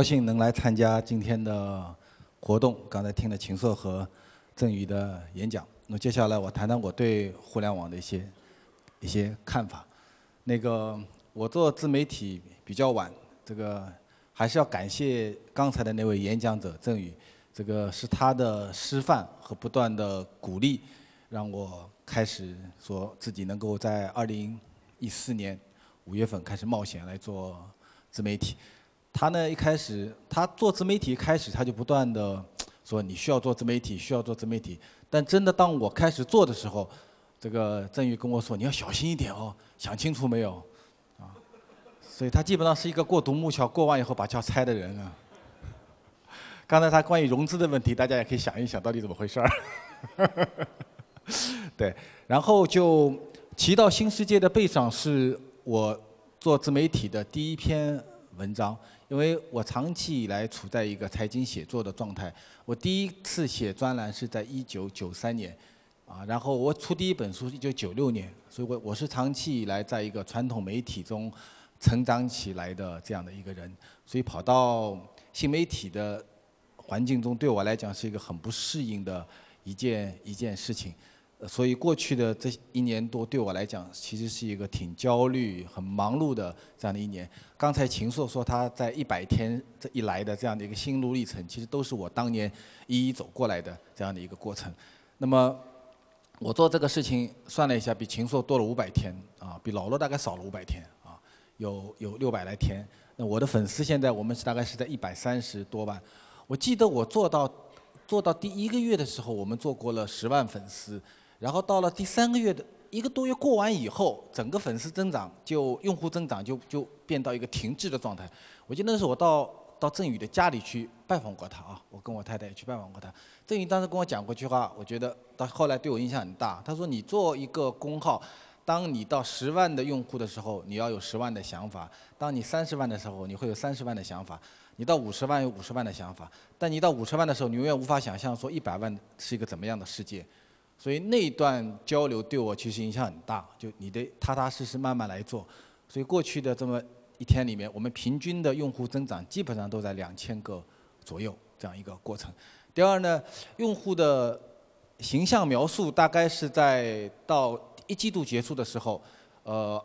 高兴能来参加今天的活动。刚才听了秦朔和郑宇的演讲，那接下来我谈谈我对互联网的一些一些看法。那个我做自媒体比较晚，这个还是要感谢刚才的那位演讲者郑宇，这个是他的示范和不断的鼓励，让我开始说自己能够在二零一四年五月份开始冒险来做自媒体。他呢一开始，他做自媒体开始他就不断的 说你需要做自媒体，需要做自媒体。但真的当我开始做的时候，这个郑宇跟我说你要小心一点哦，想清楚没有？啊，所以他基本上是一个过独木桥，过完以后把桥拆的人啊。刚才他关于融资的问题，大家也可以想一想到底怎么回事儿。对，然后就骑到新世界的背上是我做自媒体的第一篇文章。因为我长期以来处在一个财经写作的状态，我第一次写专栏是在一九九三年，啊，然后我出第一本书是一九九六年，所以我我是长期以来在一个传统媒体中成长起来的这样的一个人，所以跑到新媒体的环境中，对我来讲是一个很不适应的一件一件事情。所以过去的这一年多对我来讲，其实是一个挺焦虑、很忙碌的这样的一年。刚才秦朔说他在一百天这一来的这样的一个心路历程，其实都是我当年一一走过来的这样的一个过程。那么我做这个事情算了一下，比秦朔多了五百天啊，比老罗大概少了五百天啊，有有六百来天。那我的粉丝现在我们是大概是在一百三十多万。我记得我做到做到第一个月的时候，我们做过了十万粉丝。然后到了第三个月的一个多月过完以后，整个粉丝增长就用户增长就就变到一个停滞的状态。我记得那时候我到到郑宇的家里去拜访过他啊，我跟我太太也去拜访过他。郑宇当时跟我讲过一句话，我觉得到后来对我印象很大。他说：“你做一个公号，当你到十万的用户的时候，你要有十万的想法；当你三十万的时候，你会有三十万的想法；你到五十万有五十万的想法。但你到五十万的时候，你永远无法想象说一百万是一个怎么样的世界。”所以那段交流对我其实影响很大，就你得踏踏实实慢慢来做。所以过去的这么一天里面，我们平均的用户增长基本上都在两千个左右这样一个过程。第二呢，用户的形象描述大概是在到一季度结束的时候，呃，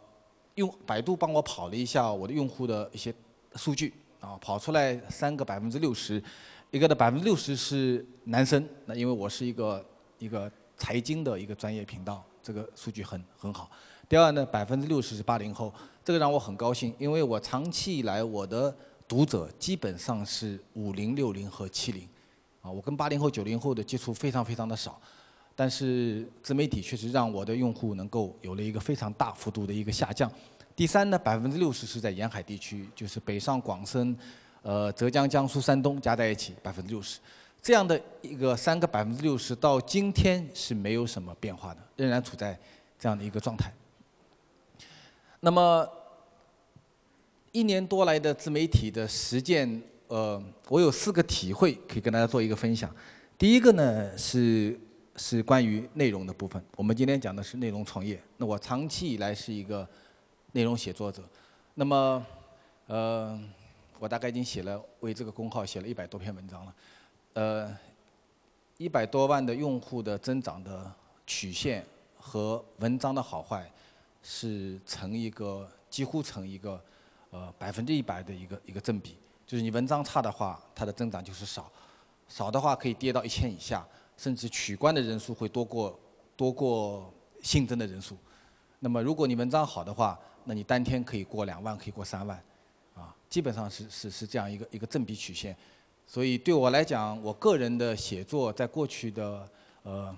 用百度帮我跑了一下我的用户的一些数据啊，跑出来三个百分之六十，一个的百分之六十是男生，那因为我是一个一个。财经的一个专业频道，这个数据很很好。第二呢，百分之六十是八零后，这个让我很高兴，因为我长期以来我的读者基本上是五零、六零和七零，啊，我跟八零后、九零后的接触非常非常的少。但是自媒体确实让我的用户能够有了一个非常大幅度的一个下降。第三呢，百分之六十是在沿海地区，就是北上广深，呃，浙江、江苏、山东加在一起百分之六十。这样的一个三个百分之六十到今天是没有什么变化的，仍然处在这样的一个状态。那么一年多来的自媒体的实践，呃，我有四个体会可以跟大家做一个分享。第一个呢是是关于内容的部分，我们今天讲的是内容创业。那我长期以来是一个内容写作者，那么呃，我大概已经写了为这个公号写了一百多篇文章了。呃，一百多万的用户的增长的曲线和文章的好坏是成一个几乎成一个呃百分之一百的一个一个正比，就是你文章差的话，它的增长就是少；少的话可以跌到一千以下，甚至取关的人数会多过多过新增的人数。那么如果你文章好的话，那你当天可以过两万，可以过三万，啊，基本上是是是这样一个一个正比曲线。所以对我来讲，我个人的写作在过去的呃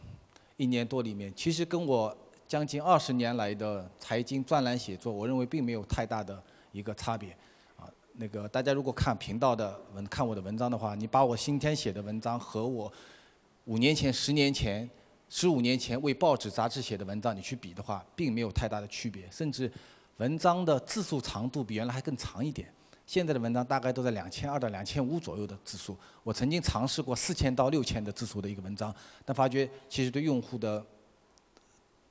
一年多里面，其实跟我将近二十年来的财经专栏写作，我认为并没有太大的一个差别。啊，那个大家如果看频道的文看我的文章的话，你把我今天写的文章和我五年前、十年前、十五年前为报纸杂志写的文章你去比的话，并没有太大的区别，甚至文章的字数长度比原来还更长一点。现在的文章大概都在两千二到两千五左右的字数。我曾经尝试过四千到六千的字数的一个文章，但发觉其实对用户的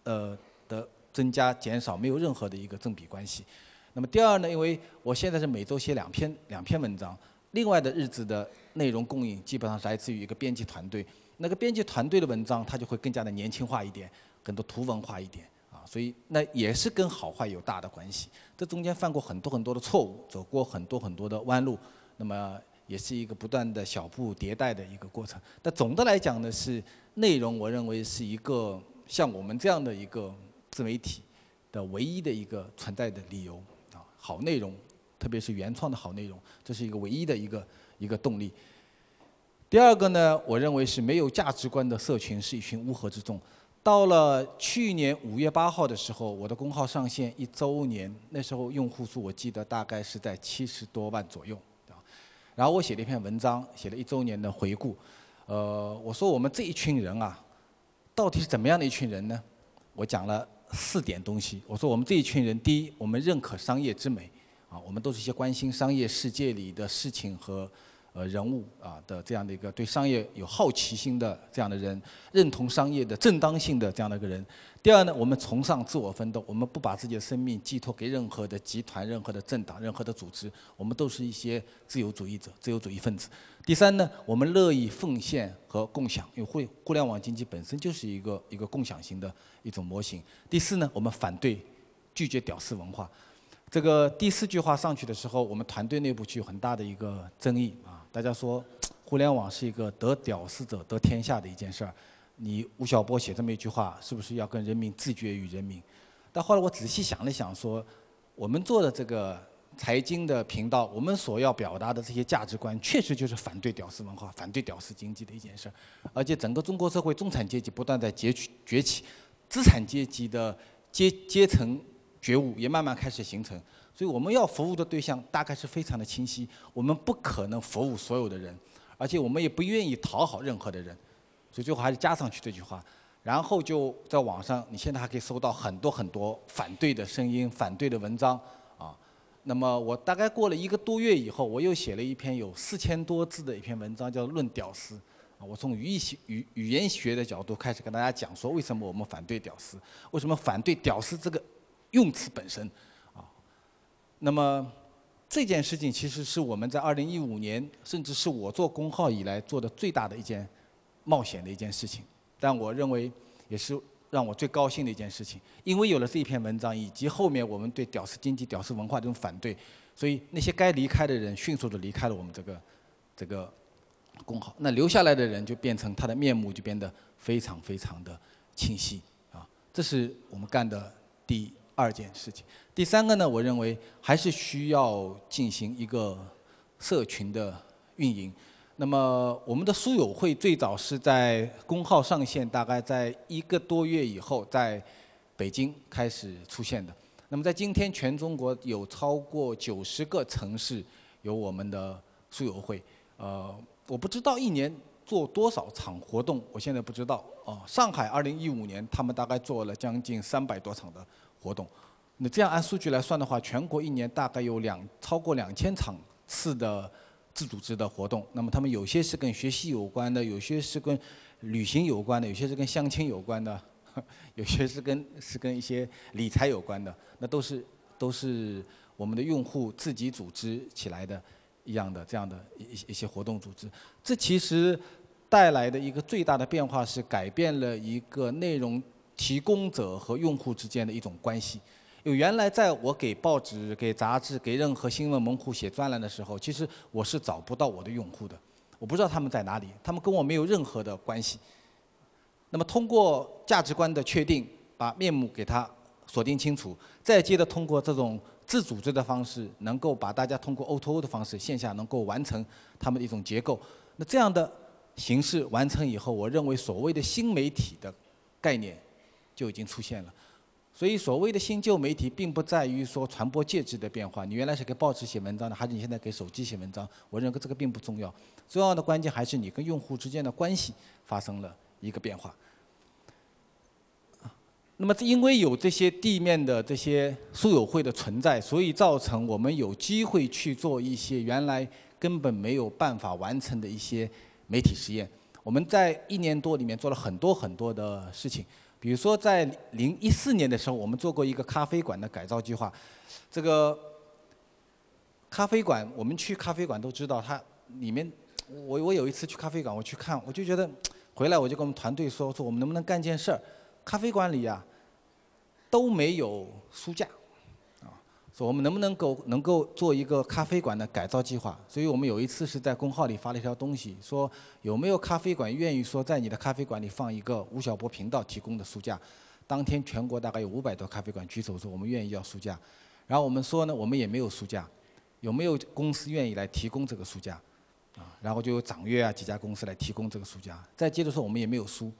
呃的增加减少没有任何的一个正比关系。那么第二呢，因为我现在是每周写两篇两篇文章，另外的日子的内容供应基本上是来自于一个编辑团队。那个编辑团队的文章，它就会更加的年轻化一点，更多图文化一点。所以那也是跟好坏有大的关系。这中间犯过很多很多的错误，走过很多很多的弯路，那么也是一个不断的小步迭代的一个过程。但总的来讲呢，是内容，我认为是一个像我们这样的一个自媒体的唯一的一个存在的理由啊。好内容，特别是原创的好内容，这是一个唯一的一个一个动力。第二个呢，我认为是没有价值观的社群是一群乌合之众。到了去年五月八号的时候，我的公号上线一周年，那时候用户数我记得大概是在七十多万左右，然后我写了一篇文章，写了一周年的回顾。呃，我说我们这一群人啊，到底是怎么样的一群人呢？我讲了四点东西。我说我们这一群人，第一，我们认可商业之美，啊，我们都是一些关心商业世界里的事情和。呃，人物啊的这样的一个对商业有好奇心的这样的人，认同商业的正当性的这样的一个人。第二呢，我们崇尚自我奋斗，我们不把自己的生命寄托给任何的集团、任何的政党、任何的组织，我们都是一些自由主义者、自由主义分子。第三呢，我们乐意奉献和共享，因为互互联网经济本身就是一个一个共享型的一种模型。第四呢，我们反对拒绝屌丝文化。这个第四句话上去的时候，我们团队内部就有很大的一个争议啊。大家说，互联网是一个得屌丝者得天下的一件事儿。你吴晓波写这么一句话，是不是要跟人民自绝于人民？但后来我仔细想了想，说我们做的这个财经的频道，我们所要表达的这些价值观，确实就是反对屌丝文化、反对屌丝经济的一件事儿。而且整个中国社会中产阶级不断在崛起，崛起，资产阶级的阶阶层觉悟也慢慢开始形成。所以我们要服务的对象大概是非常的清晰，我们不可能服务所有的人，而且我们也不愿意讨好任何的人，所以最后还是加上去这句话。然后就在网上，你现在还可以搜到很多很多反对的声音、反对的文章啊。那么我大概过了一个多月以后，我又写了一篇有四千多字的一篇文章，叫《论屌丝》。我从语义学、语语言学的角度开始跟大家讲说，为什么我们反对屌丝？为什么反对屌丝这个用词本身？那么这件事情其实是我们在二零一五年，甚至是我做公号以来做的最大的一件冒险的一件事情。但我认为也是让我最高兴的一件事情，因为有了这一篇文章，以及后面我们对屌丝经济、屌丝文化这种反对，所以那些该离开的人迅速的离开了我们这个这个公号。那留下来的人就变成他的面目就变得非常非常的清晰啊！这是我们干的第。二件事情，第三个呢，我认为还是需要进行一个社群的运营。那么我们的书友会最早是在公号上线，大概在一个多月以后，在北京开始出现的。那么在今天，全中国有超过九十个城市有我们的书友会。呃，我不知道一年做多少场活动，我现在不知道。哦，上海二零一五年他们大概做了将近三百多场的。活动，那这样按数据来算的话，全国一年大概有两超过两千场次的自组织的活动。那么他们有些是跟学习有关的，有些是跟旅行有关的，有些是跟相亲有关的，有些是跟是跟一些理财有关的。那都是都是我们的用户自己组织起来的一样的这样的一一些活动组织。这其实带来的一个最大的变化是改变了一个内容。提供者和用户之间的一种关系，因为原来在我给报纸、给杂志、给任何新闻门户写专栏的时候，其实我是找不到我的用户的，我不知道他们在哪里，他们跟我没有任何的关系。那么通过价值观的确定，把面目给他锁定清楚，再接着通过这种自组织的方式，能够把大家通过 O2O 的方式线下能够完成他们的一种结构。那这样的形式完成以后，我认为所谓的新媒体的概念。就已经出现了，所以所谓的新旧媒体，并不在于说传播介质的变化。你原来是给报纸写文章的，还是你现在给手机写文章？我认为这个并不重要，重要的关键还是你跟用户之间的关系发生了一个变化。那么，因为有这些地面的这些书友会的存在，所以造成我们有机会去做一些原来根本没有办法完成的一些媒体实验。我们在一年多里面做了很多很多的事情。比如说，在零一四年的时候，我们做过一个咖啡馆的改造计划。这个咖啡馆，我们去咖啡馆都知道，它里面，我我有一次去咖啡馆，我去看，我就觉得，回来我就跟我们团队说，说我们能不能干件事儿，咖啡馆里啊都没有书架，说我们能不能够能够做一个咖啡馆的改造计划，所以我们有一次是在公号里发了一条东西，说有没有咖啡馆愿意说在你的咖啡馆里放一个吴晓波频道提供的书架，当天全国大概有五百多咖啡馆举手说我们愿意要书架，然后我们说呢，我们也没有书架。有没有公司愿意来提供这个书架？啊，然后就有掌阅啊几家公司来提供这个书架。再接着说，我们也没有书。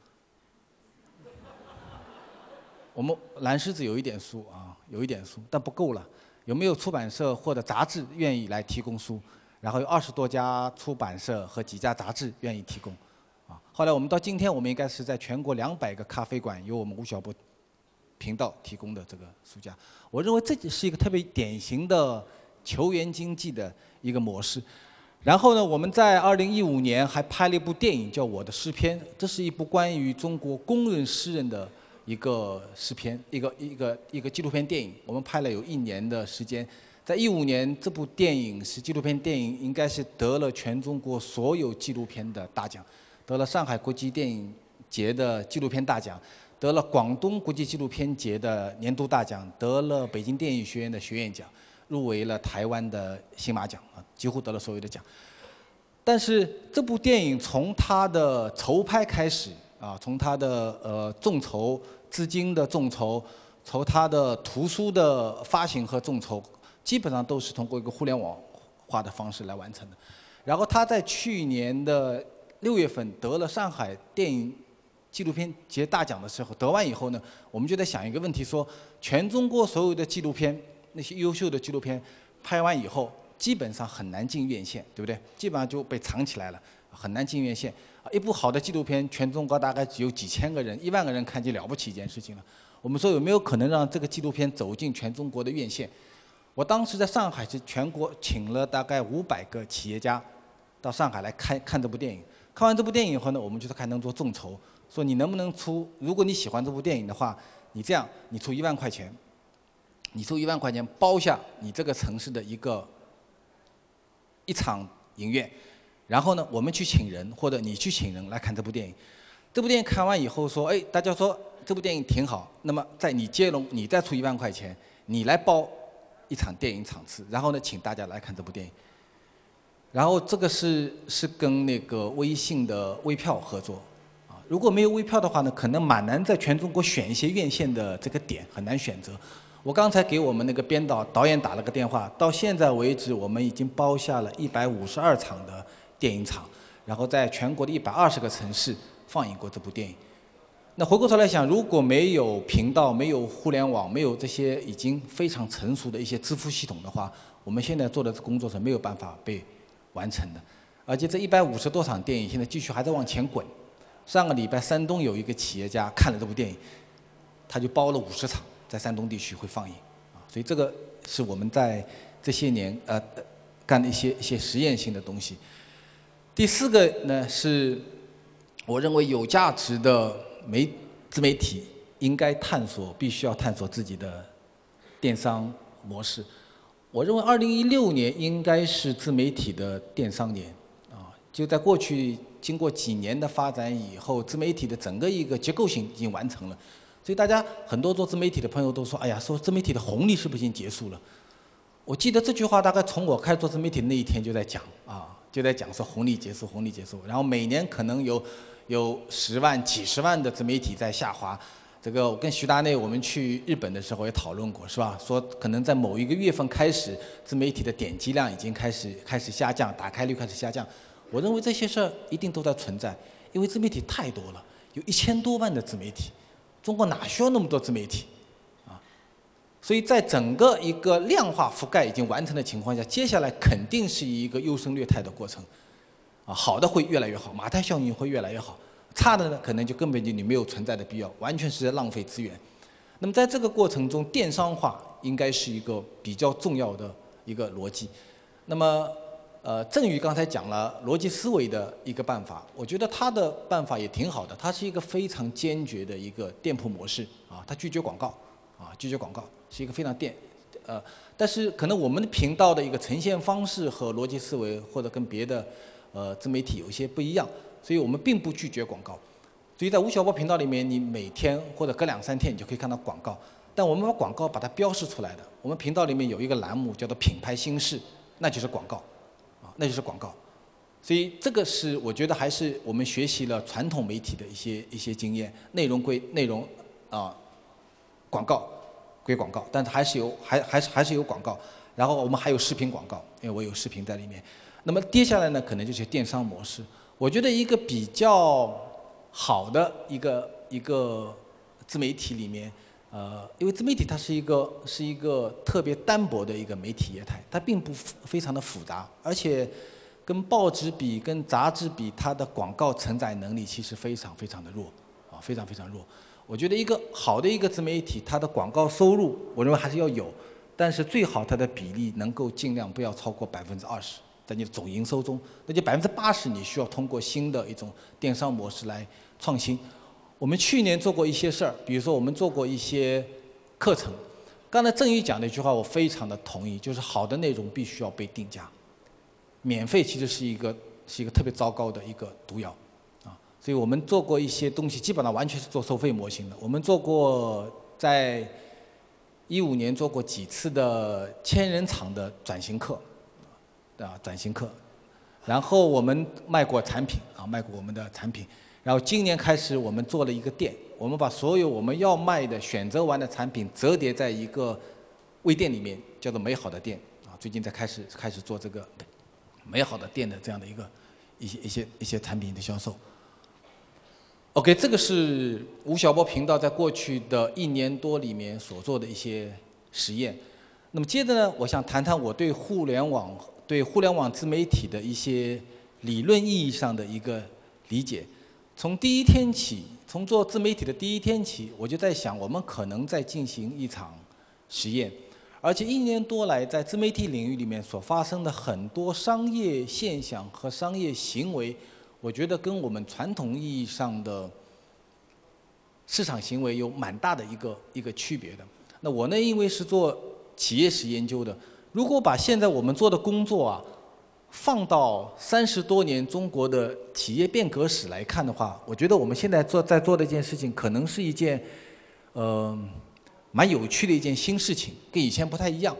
我们蓝狮子有一点书啊，有一点书，但不够了。有没有出版社或者杂志愿意来提供书？然后有二十多家出版社和几家杂志愿意提供。啊，后来我们到今天，我们应该是在全国两百个咖啡馆由我们吴晓波频道提供的这个书架。我认为这是一个特别典型的。球员经济的一个模式，然后呢，我们在二零一五年还拍了一部电影叫《我的诗篇》，这是一部关于中国公认诗人的一个诗篇，一个一个一个纪录片电影。我们拍了有一年的时间，在一五年这部电影是纪录片电影，应该是得了全中国所有纪录片的大奖，得了上海国际电影节的纪录片大奖，得了广东国际纪录片节的年度大奖，得了北京电影学院的学院奖。入围了台湾的新马奖啊，几乎得了所有的奖。但是这部电影从它的筹拍开始啊，从它的呃众筹资金的众筹，从它的图书的发行和众筹，基本上都是通过一个互联网化的方式来完成的。然后他在去年的六月份得了上海电影纪录片节大奖的时候，得完以后呢，我们就在想一个问题：说全中国所有的纪录片。那些优秀的纪录片拍完以后，基本上很难进院线，对不对？基本上就被藏起来了，很难进院线。一部好的纪录片，全中国大概只有几千个人、一万个人看就了不起一件事情了。我们说有没有可能让这个纪录片走进全中国的院线？我当时在上海是全国请了大概五百个企业家到上海来看看这部电影。看完这部电影以后呢，我们就是看能做众筹，说你能不能出？如果你喜欢这部电影的话，你这样，你出一万块钱。你出一万块钱包下你这个城市的一个一场影院，然后呢，我们去请人或者你去请人来看这部电影。这部电影看完以后说，哎，大家说这部电影挺好。那么在你接龙，你再出一万块钱，你来包一场电影场次，然后呢，请大家来看这部电影。然后这个是是跟那个微信的微票合作啊。如果没有微票的话呢，可能蛮难在全中国选一些院线的这个点，很难选择。我刚才给我们那个编导导演打了个电话，到现在为止，我们已经包下了一百五十二场的电影场，然后在全国的一百二十个城市放映过这部电影。那回过头来想，如果没有频道、没有互联网、没有这些已经非常成熟的一些支付系统的话，我们现在做的工作是没有办法被完成的。而且这一百五十多场电影现在继续还在往前滚。上个礼拜，山东有一个企业家看了这部电影，他就包了五十场。在山东地区会放映，啊，所以这个是我们在这些年呃干的一些一些实验性的东西。第四个呢是，我认为有价值的媒自媒体应该探索，必须要探索自己的电商模式。我认为二零一六年应该是自媒体的电商年，啊，就在过去经过几年的发展以后，自媒体的整个一个结构性已经完成了。所以大家很多做自媒体的朋友都说：“哎呀，说自媒体的红利是不是已经结束了？”我记得这句话大概从我开始做自媒体那一天就在讲啊，就在讲说红利结束，红利结束。然后每年可能有有十万、几十万的自媒体在下滑。这个我跟徐大内我们去日本的时候也讨论过，是吧？说可能在某一个月份开始，自媒体的点击量已经开始开始下降，打开率开始下降。我认为这些事儿一定都在存在，因为自媒体太多了，有一千多万的自媒体。中国哪需要那么多自媒体，啊？所以在整个一个量化覆盖已经完成的情况下，接下来肯定是一个优胜劣汰的过程，啊，好的会越来越好，马太效应会越来越好，差的呢可能就根本就你没有存在的必要，完全是在浪费资源。那么在这个过程中，电商化应该是一个比较重要的一个逻辑。那么。呃，郑宇刚才讲了逻辑思维的一个办法，我觉得他的办法也挺好的。他是一个非常坚决的一个店铺模式啊，他拒绝广告啊，拒绝广告是一个非常电呃，但是可能我们的频道的一个呈现方式和逻辑思维或者跟别的呃自媒体有一些不一样，所以我们并不拒绝广告。所以在吴晓波频道里面，你每天或者隔两三天你就可以看到广告，但我们把广告把它标示出来的。我们频道里面有一个栏目叫做“品牌新事”，那就是广告，那就是广告。所以这个是我觉得还是我们学习了传统媒体的一些一些经验，内容归内容，啊，广告。归广告，但是还是有，还还是还是有广告。然后我们还有视频广告，因为我有视频在里面。那么接下来呢，可能就是电商模式。我觉得一个比较好的一个一个自媒体里面，呃，因为自媒体它是一个是一个特别单薄的一个媒体业态，它并不非常的复杂，而且跟报纸比、跟杂志比，它的广告承载能力其实非常非常的弱，啊，非常非常弱。我觉得一个好的一个自媒体，它的广告收入，我认为还是要有，但是最好它的比例能够尽量不要超过百分之二十，在你的总营收中，那就百分之八十你需要通过新的一种电商模式来创新。我们去年做过一些事儿，比如说我们做过一些课程。刚才郑宇讲的一句话，我非常的同意，就是好的内容必须要被定价，免费其实是一个是一个特别糟糕的一个毒药。啊所以我们做过一些东西，基本上完全是做收费模型的。我们做过在一五年做过几次的千人场的转型课，啊，转型课。然后我们卖过产品，啊，卖过我们的产品。然后今年开始，我们做了一个店，我们把所有我们要卖的选择完的产品折叠在一个微店里面，叫做美好的店。啊，最近在开始开始做这个美好的店的这样的一个一些一些一些产品的销售。OK，这个是吴晓波频道在过去的一年多里面所做的一些实验。那么接着呢，我想谈谈我对互联网、对互联网自媒体的一些理论意义上的一个理解。从第一天起，从做自媒体的第一天起，我就在想，我们可能在进行一场实验，而且一年多来，在自媒体领域里面所发生的很多商业现象和商业行为。我觉得跟我们传统意义上的市场行为有蛮大的一个一个区别的。那我呢，因为是做企业史研究的，如果把现在我们做的工作啊，放到三十多年中国的企业变革史来看的话，我觉得我们现在做在做的一件事情，可能是一件呃蛮有趣的一件新事情，跟以前不太一样。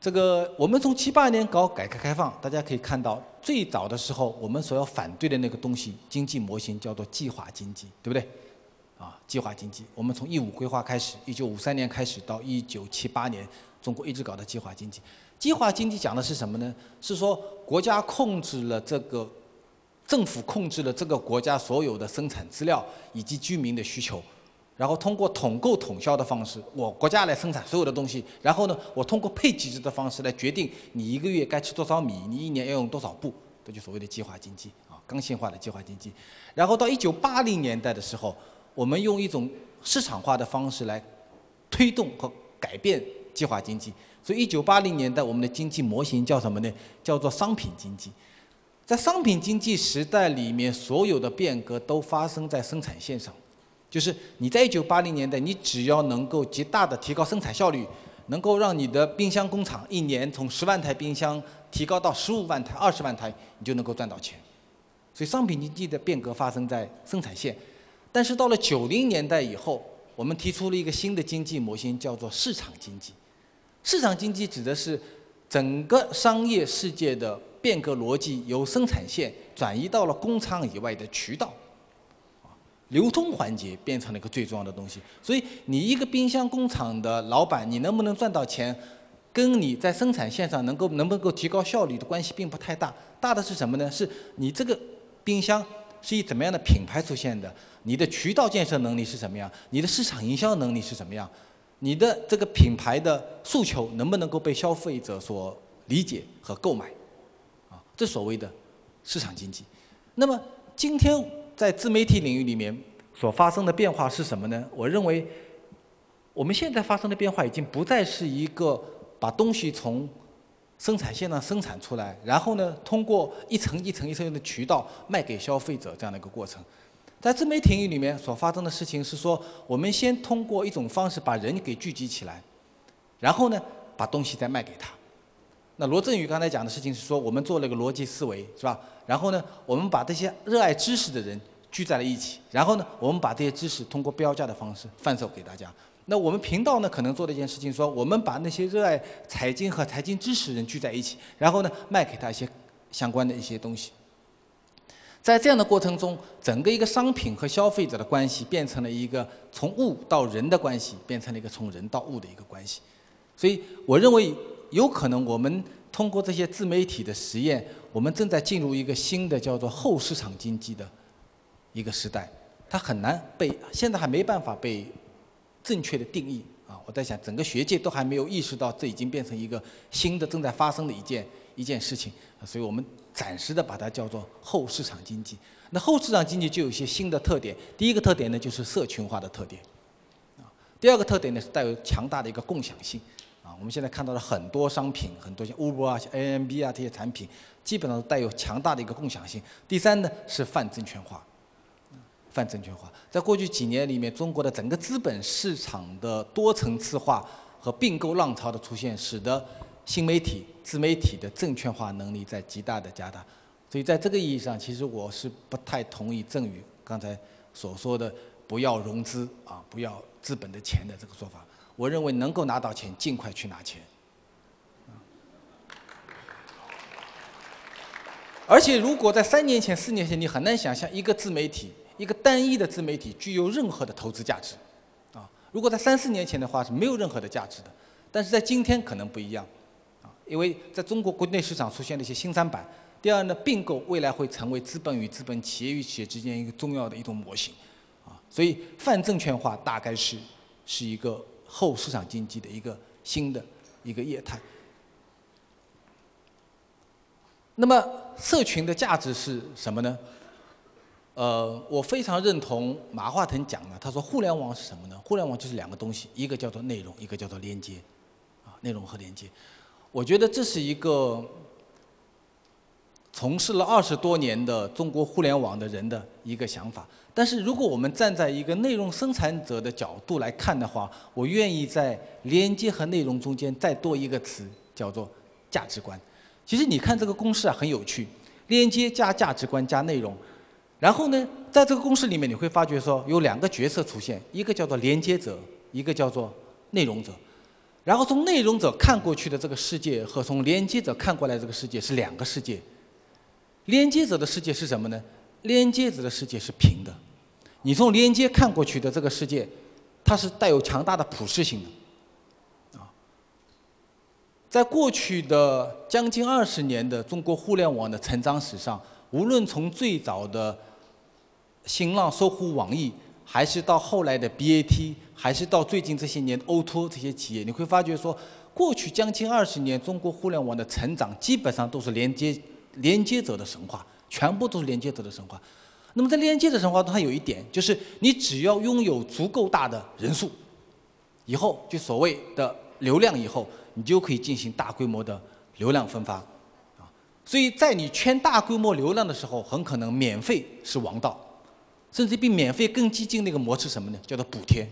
这个我们从七八年搞改革开放，大家可以看到，最早的时候我们所要反对的那个东西，经济模型叫做计划经济，对不对？啊，计划经济，我们从一五规划开始，一九五三年开始到一九七八年，中国一直搞的计划经济。计划经济讲的是什么呢？是说国家控制了这个，政府控制了这个国家所有的生产资料以及居民的需求。然后通过统购统销的方式，我国家来生产所有的东西。然后呢，我通过配机制的方式来决定你一个月该吃多少米，你一年要用多少布，这就所谓的计划经济啊，刚性化的计划经济。然后到一九八零年代的时候，我们用一种市场化的方式来推动和改变计划经济。所以一九八零年代我们的经济模型叫什么呢？叫做商品经济。在商品经济时代里面，所有的变革都发生在生产线上。就是你在一九八零年代，你只要能够极大的提高生产效率，能够让你的冰箱工厂一年从十万台冰箱提高到十五万台、二十万台，你就能够赚到钱。所以商品经济的变革发生在生产线。但是到了九零年代以后，我们提出了一个新的经济模型，叫做市场经济。市场经济指的是整个商业世界的变革逻辑由生产线转移到了工厂以外的渠道。流通环节变成了一个最重要的东西，所以你一个冰箱工厂的老板，你能不能赚到钱，跟你在生产线上能够能不能够提高效率的关系并不太大。大的是什么呢？是你这个冰箱是以怎么样的品牌出现的？你的渠道建设能力是什么样？你的市场营销能力是什么样？你的这个品牌的诉求能不能够被消费者所理解和购买？啊，这所谓的市场经济。那么今天。在自媒体领域里面所发生的变化是什么呢？我认为，我们现在发生的变化已经不再是一个把东西从生产线上生产出来，然后呢通过一层一层一层的渠道卖给消费者这样的一个过程。在自媒体领域里面所发生的事情是说，我们先通过一种方式把人给聚集起来，然后呢把东西再卖给他。那罗振宇刚才讲的事情是说，我们做了一个逻辑思维，是吧？然后呢，我们把这些热爱知识的人聚在了一起，然后呢，我们把这些知识通过标价的方式贩售给大家。那我们频道呢，可能做的一件事情，说我们把那些热爱财经和财经知识人聚在一起，然后呢，卖给他一些相关的一些东西。在这样的过程中，整个一个商品和消费者的关系变成了一个从物到人的关系，变成了一个从人到物的一个关系。所以，我认为。有可能我们通过这些自媒体的实验，我们正在进入一个新的叫做后市场经济的一个时代，它很难被现在还没办法被正确的定义啊！我在想，整个学界都还没有意识到这已经变成一个新的正在发生的一件一件事情，所以我们暂时的把它叫做后市场经济。那后市场经济就有一些新的特点，第一个特点呢就是社群化的特点，啊，第二个特点呢是带有强大的一个共享性。啊我们现在看到了很多商品，很多像 Uber 啊、像 a m b 啊这些产品，基本上带有强大的一个共享性。第三呢是泛证券化，泛证券化，在过去几年里面，中国的整个资本市场的多层次化和并购浪潮的出现，使得新媒体、自媒体的证券化能力在极大的加大。所以在这个意义上，其实我是不太同意郑宇刚才所说的“不要融资啊，不要资本的钱”的这个说法。我认为能够拿到钱，尽快去拿钱。而且，如果在三年前、四年前，你很难想象一个自媒体、一个单一的自媒体具有任何的投资价值，啊，如果在三四年前的话是没有任何的价值的。但是在今天可能不一样，因为在中国国内市场出现了一些新三板。第二呢，并购未来会成为资本与资本、企业与企业之间一个重要的一种模型，啊，所以泛证券化大概是是一个。后市场经济的一个新的一个业态。那么，社群的价值是什么呢？呃，我非常认同马化腾讲的，他说互联网是什么呢？互联网就是两个东西，一个叫做内容，一个叫做连接，啊，内容和连接。我觉得这是一个。从事了二十多年的中国互联网的人的一个想法，但是如果我们站在一个内容生产者的角度来看的话，我愿意在连接和内容中间再多一个词，叫做价值观。其实你看这个公式啊，很有趣，连接加价值观加内容，然后呢，在这个公式里面你会发觉说有两个角色出现，一个叫做连接者，一个叫做内容者，然后从内容者看过去的这个世界和从连接者看过来这个世界是两个世界。连接者的世界是什么呢？连接者的世界是平的，你从连接看过去的这个世界，它是带有强大的普适性的。啊，在过去的将近二十年的中国互联网的成长史上，无论从最早的新浪、搜狐、网易，还是到后来的 BAT，还是到最近这些年 O2O 这些企业，你会发觉说，过去将近二十年中国互联网的成长，基本上都是连接。连接者的神话，全部都是连接者的神话。那么在连接者神话中，它有一点，就是你只要拥有足够大的人数，以后就所谓的流量以后，你就可以进行大规模的流量分发，啊，所以在你圈大规模流量的时候，很可能免费是王道，甚至比免费更激进的一个模式什么呢？叫做补贴，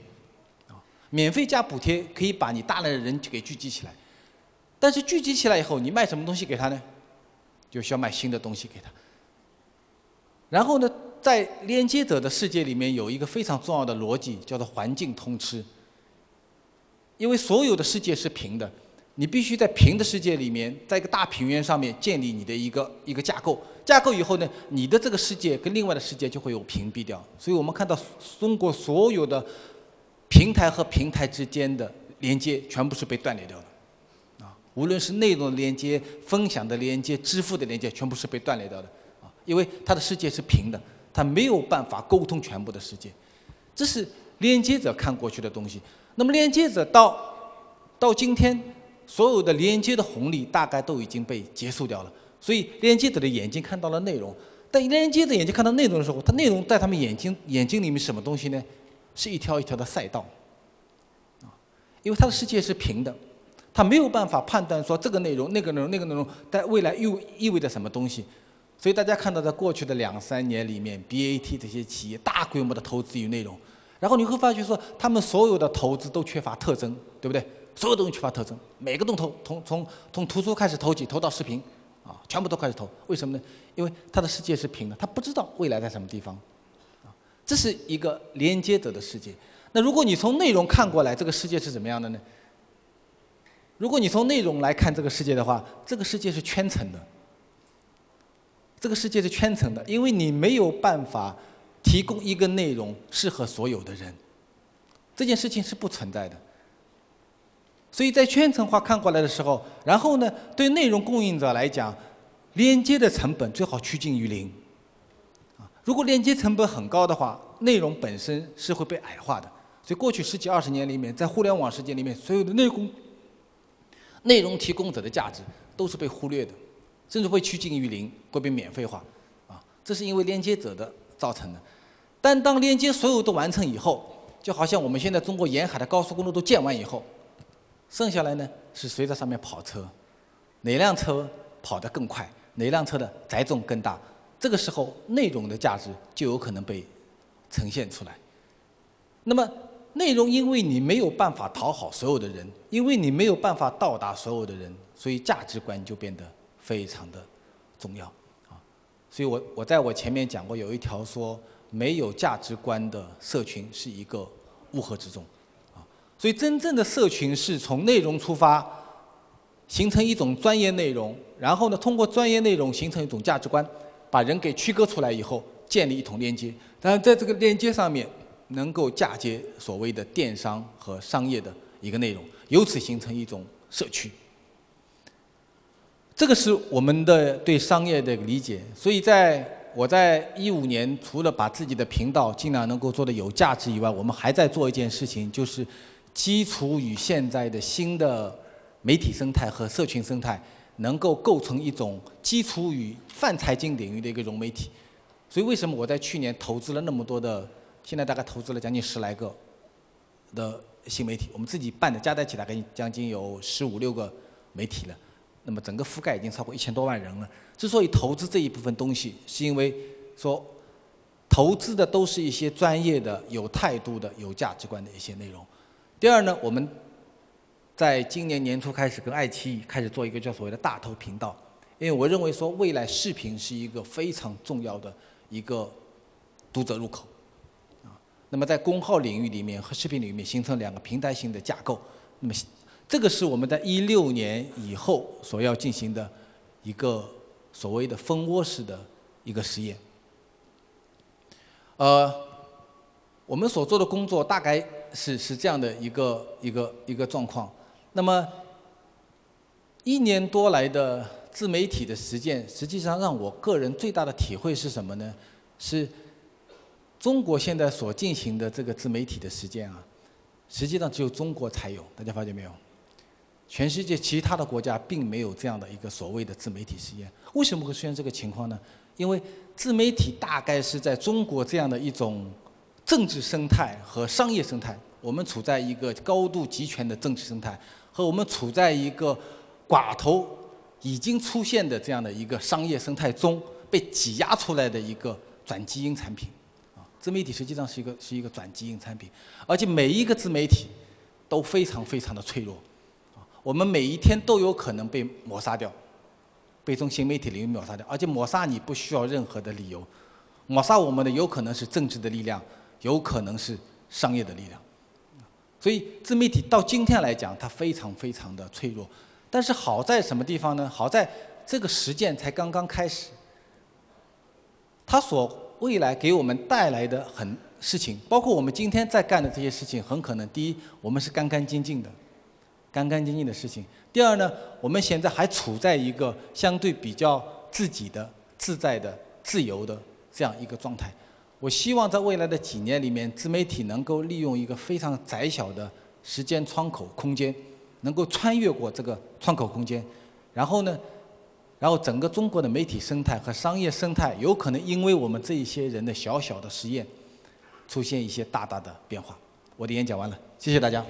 啊，免费加补贴可以把你大量的人给聚集起来，但是聚集起来以后，你卖什么东西给他呢？就需要卖新的东西给他。然后呢，在连接者的世界里面有一个非常重要的逻辑，叫做环境通吃。因为所有的世界是平的，你必须在平的世界里面，在一个大平原上面建立你的一个一个架构。架构以后呢，你的这个世界跟另外的世界就会有屏蔽掉。所以我们看到中国所有的平台和平台之间的连接，全部是被断裂掉的。啊无论是内容的连接、分享的连接、支付的连接，全部是被断裂掉的啊！因为它的世界是平的，它没有办法沟通全部的世界。这是连接者看过去的东西。那么连接者到到今天，所有的连接的红利大概都已经被结束掉了。所以连接者的眼睛看到了内容，但连接者眼睛看到内容的时候，它内容在他们眼睛眼睛里面什么东西呢？是一条一条的赛道啊！因为他的世界是平的。他没有办法判断说这个内容、那个内容、那个内容在未来又意味着什么东西，所以大家看到在过去的两三年里面，BAT 这些企业大规模的投资于内容，然后你会发觉说他们所有的投资都缺乏特征，对不对？所有东西缺乏特征，每个都投，从从从图书开始投起，投到视频，啊，全部都开始投。为什么呢？因为他的世界是平的，他不知道未来在什么地方，啊，这是一个连接者的世界。那如果你从内容看过来，这个世界是怎么样的呢？如果你从内容来看这个世界的话，这个世界是圈层的。这个世界是圈层的，因为你没有办法提供一个内容适合所有的人，这件事情是不存在的。所以在圈层化看过来的时候，然后呢，对内容供应者来讲，连接的成本最好趋近于零。啊，如果连接成本很高的话，内容本身是会被矮化的。所以过去十几二十年里面，在互联网世界里面，所有的内容内容提供者的价值都是被忽略的。甚至会趋近于零，会被免费化，啊，这是因为连接者的造成的。但当连接所有都完成以后，就好像我们现在中国沿海的高速公路都建完以后，剩下来呢是谁在上面跑车？哪辆车跑得更快？哪辆车的载重更大？这个时候内容的价值就有可能被呈现出来。那么内容因为你没有办法讨好所有的人，因为你没有办法到达所有的人，所以价值观就变得。非常的重要啊，所以我我在我前面讲过，有一条说没有价值观的社群是一个乌合之众，所以真正的社群是从内容出发，形成一种专业内容，然后呢通过专业内容形成一种价值观，把人给区隔出来以后，建立一种链接，当然在这个链接上面能够嫁接所谓的电商和商业的一个内容，由此形成一种社区。这个是我们的对商业的理解，所以在我在一五年，除了把自己的频道尽量能够做的有价值以外，我们还在做一件事情，就是基础与现在的新的媒体生态和社群生态，能够构成一种基础与泛财经领域的一个融媒体。所以为什么我在去年投资了那么多的，现在大概投资了将近十来个的新媒体，我们自己办的加在一起大概将近有十五六个媒体了。那么整个覆盖已经超过一千多万人了。之所以投资这一部分东西，是因为说投资的都是一些专业的、有态度的、有价值观的一些内容。第二呢，我们在今年年初开始跟爱奇艺开始做一个叫所谓的大头频道，因为我认为说未来视频是一个非常重要的一个读者入口啊。那么在公号领域里面和视频领域里面形成两个平台型的架构，那么。这个是我们在一六年以后所要进行的一个所谓的蜂窝式的一个实验。呃，我们所做的工作大概是是这样的一个一个一个状况。那么一年多来的自媒体的实践，实际上让我个人最大的体会是什么呢？是中国现在所进行的这个自媒体的实践啊，实际上只有中国才有，大家发现没有？全世界其他的国家并没有这样的一个所谓的自媒体实验，为什么会出现这个情况呢？因为自媒体大概是在中国这样的一种政治生态和商业生态，我们处在一个高度集权的政治生态，和我们处在一个寡头已经出现的这样的一个商业生态中被挤压出来的一个转基因产品，啊，自媒体实际上是一个是一个转基因产品，而且每一个自媒体都非常非常的脆弱。我们每一天都有可能被抹杀掉，被从新媒体领域抹杀掉，而且抹杀你不需要任何的理由，抹杀我们的有可能是政治的力量，有可能是商业的力量，所以自媒体到今天来讲，它非常非常的脆弱。但是好在什么地方呢？好在这个实践才刚刚开始，它所未来给我们带来的很事情，包括我们今天在干的这些事情，很可能第一，我们是干干净净的。干干净净的事情。第二呢，我们现在还处在一个相对比较自己的、自在的、自由的这样一个状态。我希望在未来的几年里面，自媒体能够利用一个非常窄小的时间窗口空间，能够穿越过这个窗口空间，然后呢，然后整个中国的媒体生态和商业生态，有可能因为我们这一些人的小小的实验，出现一些大大的变化。我的演讲完了，谢谢大家。